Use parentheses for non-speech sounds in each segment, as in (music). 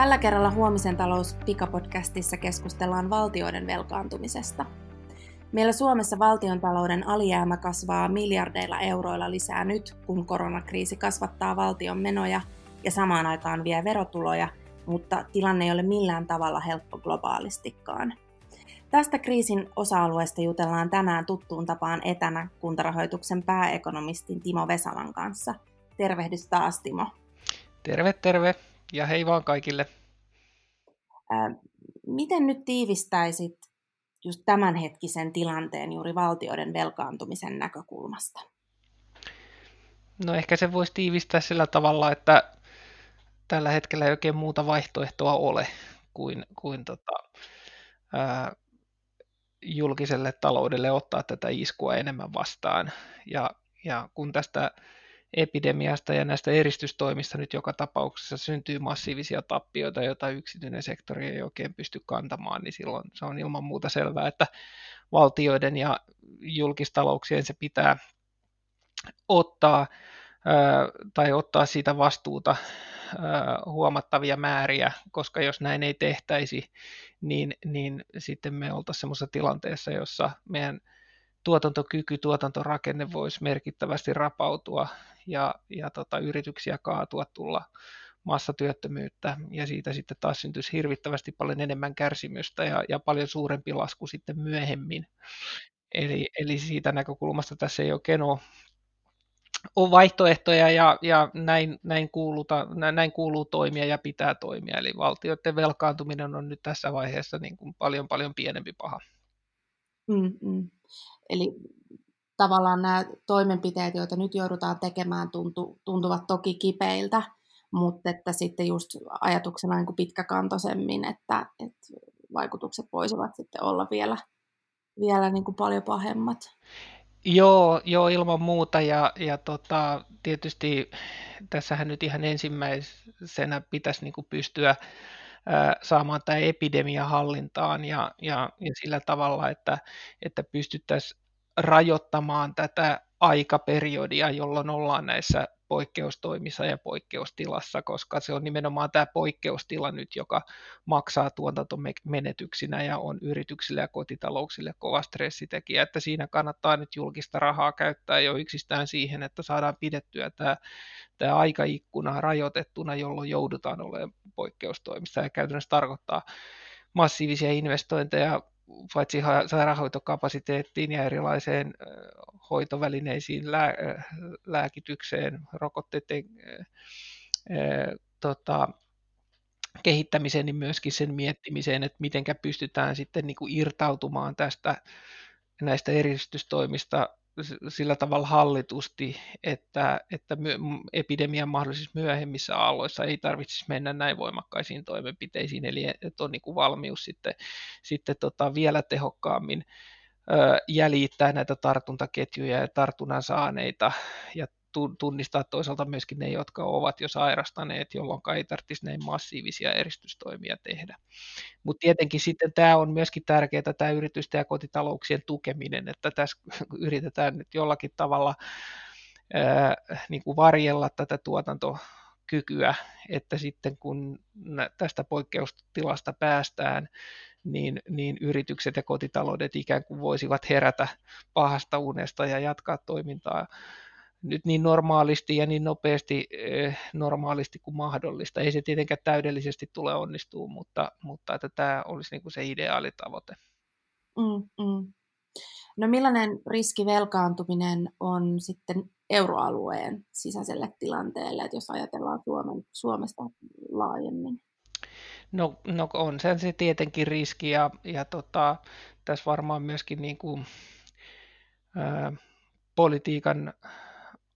Tällä kerralla Huomisen talous pikapodcastissa keskustellaan valtioiden velkaantumisesta. Meillä Suomessa valtiontalouden alijäämä kasvaa miljardeilla euroilla lisää nyt, kun koronakriisi kasvattaa valtion menoja ja samaan aikaan vie verotuloja, mutta tilanne ei ole millään tavalla helppo globaalistikaan. Tästä kriisin osa-alueesta jutellaan tänään tuttuun tapaan etänä kuntarahoituksen pääekonomistin Timo Vesalan kanssa. Tervehdys taas, Timo. Terve, terve ja hei vaan kaikille. Ää, miten nyt tiivistäisit just tämänhetkisen tilanteen juuri valtioiden velkaantumisen näkökulmasta? No ehkä se voisi tiivistää sillä tavalla, että tällä hetkellä ei oikein muuta vaihtoehtoa ole kuin, kuin tota, ää, julkiselle taloudelle ottaa tätä iskua enemmän vastaan. Ja, ja kun tästä epidemiasta ja näistä eristystoimista nyt joka tapauksessa syntyy massiivisia tappioita, joita yksityinen sektori ei oikein pysty kantamaan, niin silloin se on ilman muuta selvää, että valtioiden ja julkistalouksien se pitää ottaa tai ottaa siitä vastuuta huomattavia määriä, koska jos näin ei tehtäisi, niin, niin sitten me oltaisiin sellaisessa tilanteessa, jossa meidän tuotantokyky, tuotantorakenne voisi merkittävästi rapautua ja, ja tota, yrityksiä kaatua, tulla massatyöttömyyttä ja siitä sitten taas syntyisi hirvittävästi paljon enemmän kärsimystä ja, ja paljon suurempi lasku sitten myöhemmin. Eli, eli siitä näkökulmasta tässä ei oikein ole, ole vaihtoehtoja ja, ja näin, näin, kuuluta, näin kuuluu toimia ja pitää toimia. Eli valtioiden velkaantuminen on nyt tässä vaiheessa niin kuin paljon paljon pienempi paha. Mm, mm. Eli tavallaan nämä toimenpiteet, joita nyt joudutaan tekemään, tuntu, tuntuvat toki kipeiltä, mutta että sitten just ajatuksena niin kuin pitkäkantoisemmin, että, että vaikutukset voisivat sitten olla vielä, vielä niin kuin paljon pahemmat. Joo, joo, ilman muuta ja, ja tota, tietysti tässähän nyt ihan ensimmäisenä pitäisi niin kuin pystyä saamaan tämä epidemia hallintaan ja, ja, ja sillä tavalla, että, että pystyttäisiin rajoittamaan tätä aikaperiodia, jolloin ollaan näissä poikkeustoimissa ja poikkeustilassa, koska se on nimenomaan tämä poikkeustila nyt, joka maksaa tuotantomenetyksinä ja on yrityksille ja kotitalouksille kova stressitekijä, että siinä kannattaa nyt julkista rahaa käyttää jo yksistään siihen, että saadaan pidettyä tämä, tämä aikaikkuna rajoitettuna, jolloin joudutaan olemaan poikkeustoimissa. Ja käytännössä tarkoittaa massiivisia investointeja paitsi sairaanhoitokapasiteettiin ja erilaiseen hoitovälineisiin, lää, lääkitykseen, rokotteiden tota, kehittämiseen, niin myöskin sen miettimiseen, että miten pystytään sitten niin kuin irtautumaan tästä näistä eristystoimista sillä tavalla hallitusti, että, että epidemian mahdollisissa myöhemmissä aalloissa ei tarvitsisi mennä näin voimakkaisiin toimenpiteisiin, eli että on niin kuin valmius sitten, sitten tota vielä tehokkaammin jäljittää näitä tartuntaketjuja ja tartunnan saaneita ja tunnistaa toisaalta myöskin ne, jotka ovat jo sairastaneet, jolloin ei tarvitsisi näin massiivisia eristystoimia tehdä. Mutta tietenkin sitten tämä on myöskin tärkeää, tämä yritysten ja kotitalouksien tukeminen, että tässä (laughs) yritetään nyt jollakin tavalla ää, niin kuin varjella tätä tuotantokykyä, että sitten kun tästä poikkeustilasta päästään, niin, niin yritykset ja kotitaloudet ikään kuin voisivat herätä pahasta unesta ja jatkaa toimintaa nyt niin normaalisti ja niin nopeasti eh, normaalisti kuin mahdollista. Ei se tietenkään täydellisesti tule onnistuu, mutta, mutta että tämä olisi niin kuin se ideaalitavoite. Mm, mm. No millainen riski velkaantuminen on sitten euroalueen sisäiselle tilanteelle, että jos ajatellaan Suomen, Suomesta laajemmin? No, no on se, se tietenkin riski ja, ja tota, tässä varmaan myöskin niin kuin, ää, politiikan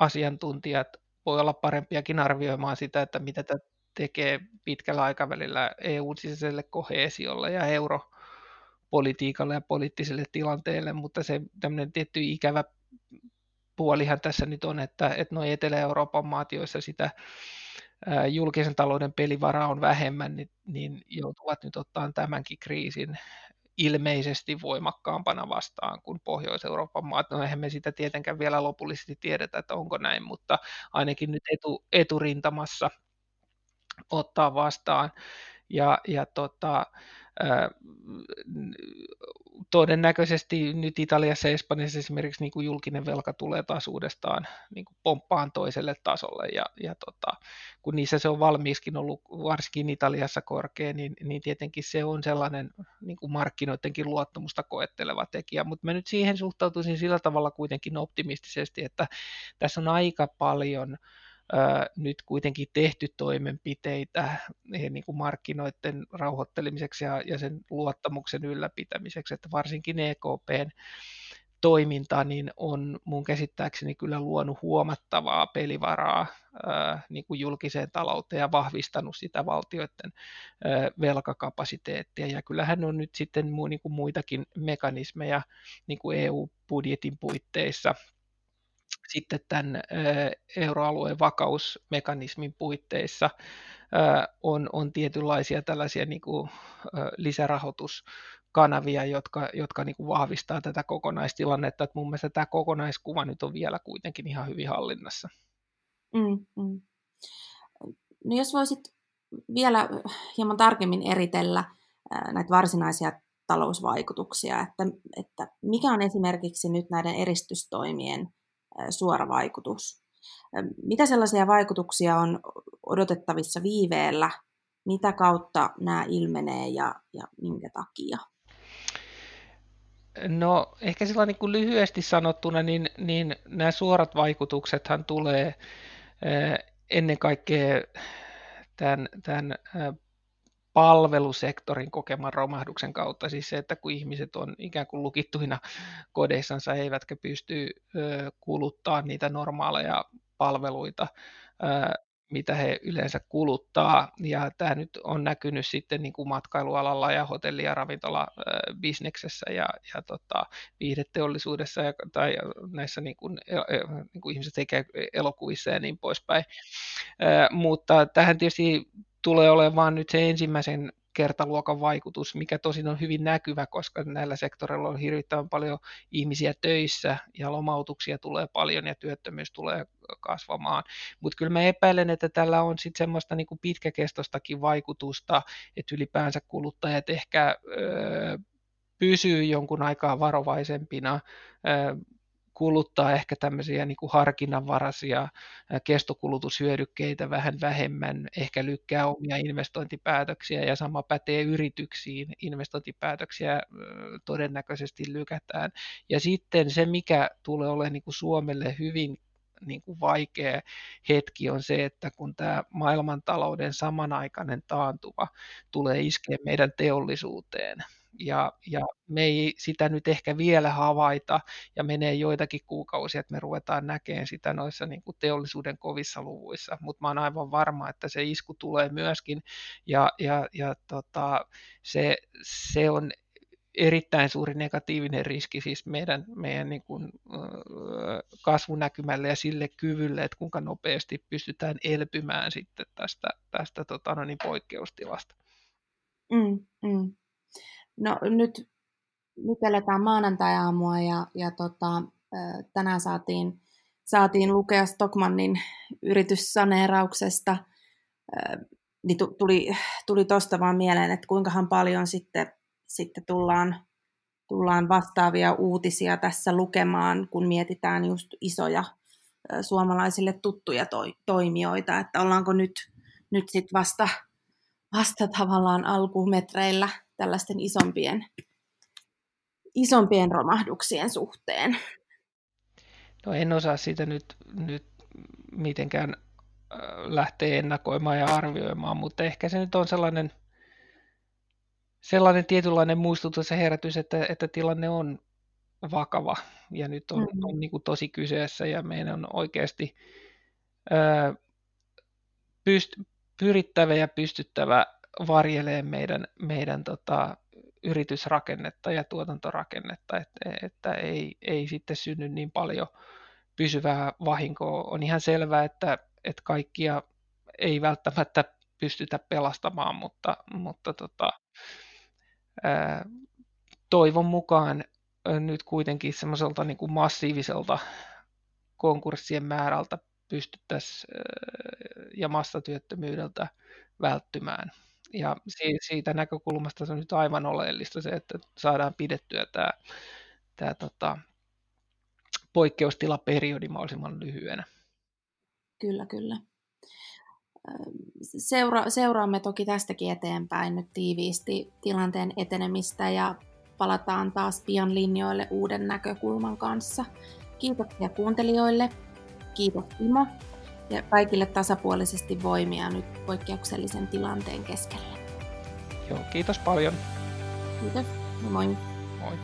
asiantuntijat voi olla parempiakin arvioimaan sitä, että mitä tämä tekee pitkällä aikavälillä EUn sisäiselle koheesiolle ja europolitiikalle ja poliittiselle tilanteelle, mutta se tämmöinen tietty ikävä puolihan tässä nyt on, että, että nuo Etelä-Euroopan maat, joissa sitä julkisen talouden pelivaraa on vähemmän, niin, niin joutuvat nyt ottaa tämänkin kriisin ilmeisesti voimakkaampana vastaan kuin Pohjois-Euroopan maat. No eihän me sitä tietenkään vielä lopullisesti tiedetä, että onko näin, mutta ainakin nyt etu, eturintamassa ottaa vastaan. Ja, ja tota, todennäköisesti nyt Italiassa ja Espanjassa esimerkiksi niin kuin julkinen velka tulee taas uudestaan niin kuin pomppaan toiselle tasolle. Ja, ja tota, kun niissä se on valmiiskin ollut varsinkin Italiassa korkea, niin, niin tietenkin se on sellainen niin kuin markkinoidenkin luottamusta koetteleva tekijä, mutta mä nyt siihen suhtautuisin sillä tavalla kuitenkin optimistisesti, että tässä on aika paljon nyt kuitenkin tehty toimenpiteitä eh, niin kuin markkinoiden rauhoittelemiseksi ja, ja sen luottamuksen ylläpitämiseksi, että varsinkin EKPn toiminta niin on mun käsittääkseni kyllä luonut huomattavaa pelivaraa ää, niin kuin julkiseen talouteen ja vahvistanut sitä valtioiden ää, velkakapasiteettia. Ja kyllähän on nyt sitten mu, niin kuin muitakin mekanismeja niin kuin EU-budjetin puitteissa sitten tämän euroalueen vakausmekanismin puitteissa on, on tietynlaisia tällaisia niin kuin lisärahoituskanavia, jotka, jotka niin kuin vahvistaa tätä kokonaistilannetta. Että mun mielestä tämä kokonaiskuva nyt on vielä kuitenkin ihan hyvin hallinnassa. Mm, mm. No jos voisit vielä hieman tarkemmin eritellä näitä varsinaisia talousvaikutuksia, että, että mikä on esimerkiksi nyt näiden eristystoimien suora vaikutus. Mitä sellaisia vaikutuksia on odotettavissa viiveellä? Mitä kautta nämä ilmenee ja, ja minkä takia? No ehkä sillä niin kuin lyhyesti sanottuna, niin, niin nämä suorat vaikutuksethan tulee ennen kaikkea tämän, tämän palvelusektorin kokeman romahduksen kautta, siis se, että kun ihmiset on ikään kuin lukittuina kodeissansa eivätkä pysty kuluttaa niitä normaaleja palveluita, mitä he yleensä kuluttaa, ja tämä nyt on näkynyt sitten niin kuin matkailualalla ja hotelli- ja ravintolabisneksessä ja, ja tota, viihdeteollisuudessa ja, tai näissä niin kuin, niin kuin ihmiset tekee elokuvissa ja niin poispäin. Mutta tähän tietysti tulee olemaan nyt se ensimmäisen kertaluokan vaikutus, mikä tosin on hyvin näkyvä, koska näillä sektoreilla on hirvittävän paljon ihmisiä töissä ja lomautuksia tulee paljon ja työttömyys tulee kasvamaan. Mutta kyllä mä epäilen, että tällä on sitten semmoista niinku pitkäkestostakin vaikutusta, että ylipäänsä kuluttajat ehkä öö, pysyy jonkun aikaa varovaisempina öö, kuluttaa ehkä tämmöisiä niin kuin harkinnanvaraisia kestokulutushyödykkeitä vähän vähemmän, ehkä lykkää omia investointipäätöksiä ja sama pätee yrityksiin, investointipäätöksiä todennäköisesti lykätään. Ja sitten se, mikä tulee olemaan niin kuin Suomelle hyvin niin kuin vaikea hetki on se, että kun tämä maailmantalouden samanaikainen taantuva tulee iskeä meidän teollisuuteen, ja, ja me ei sitä nyt ehkä vielä havaita ja menee joitakin kuukausia, että me ruvetaan näkemään sitä noissa niin kuin teollisuuden kovissa luvuissa, mutta mä oon aivan varma, että se isku tulee myöskin ja, ja, ja tota, se, se on erittäin suuri negatiivinen riski siis meidän, meidän niin kuin, kasvunäkymälle ja sille kyvylle, että kuinka nopeasti pystytään elpymään sitten tästä, tästä tota, no niin, poikkeustilasta. Mm, mm. No nyt, nyt eletään maanantai-aamua ja, ja tota, tänään saatiin, saatiin lukea Stockmannin yrityssaneerauksesta. Niin tuli, tuli tuosta vaan mieleen, että kuinkahan paljon sitten, sitten tullaan, tullaan vastaavia uutisia tässä lukemaan, kun mietitään just isoja suomalaisille tuttuja toi, toimijoita, että ollaanko nyt, nyt sitten vasta, vasta tavallaan alkumetreillä tällaisten isompien, isompien romahduksien suhteen? No en osaa siitä nyt, nyt mitenkään lähteä ennakoimaan ja arvioimaan, mutta ehkä se nyt on sellainen, sellainen tietynlainen muistutus ja herätys, että, että tilanne on vakava ja nyt on, mm. on niin kuin tosi kyseessä ja meidän on oikeasti ää, pyst, pyrittävä ja pystyttävä varjelee meidän, meidän tota, yritysrakennetta ja tuotantorakennetta, että, että ei, ei sitten synny niin paljon pysyvää vahinkoa. On ihan selvää, että, että kaikkia ei välttämättä pystytä pelastamaan, mutta, mutta tota, ää, toivon mukaan nyt kuitenkin semmoiselta niin kuin massiiviselta konkurssien määrältä pystyttäisiin ja massatyöttömyydeltä välttymään Ja siitä näkökulmasta se on nyt aivan oleellista se, että saadaan pidettyä tämä, tämä tota, poikkeustilaperiodi mahdollisimman lyhyenä. Kyllä, kyllä. Seura- seuraamme toki tästäkin eteenpäin nyt tiiviisti tilanteen etenemistä ja palataan taas pian linjoille uuden näkökulman kanssa. Kiitoksia kuuntelijoille. Kiitos Timo ja kaikille tasapuolisesti voimia nyt poikkeuksellisen tilanteen keskellä. Joo, kiitos paljon. Kiitos ja moi. Moi.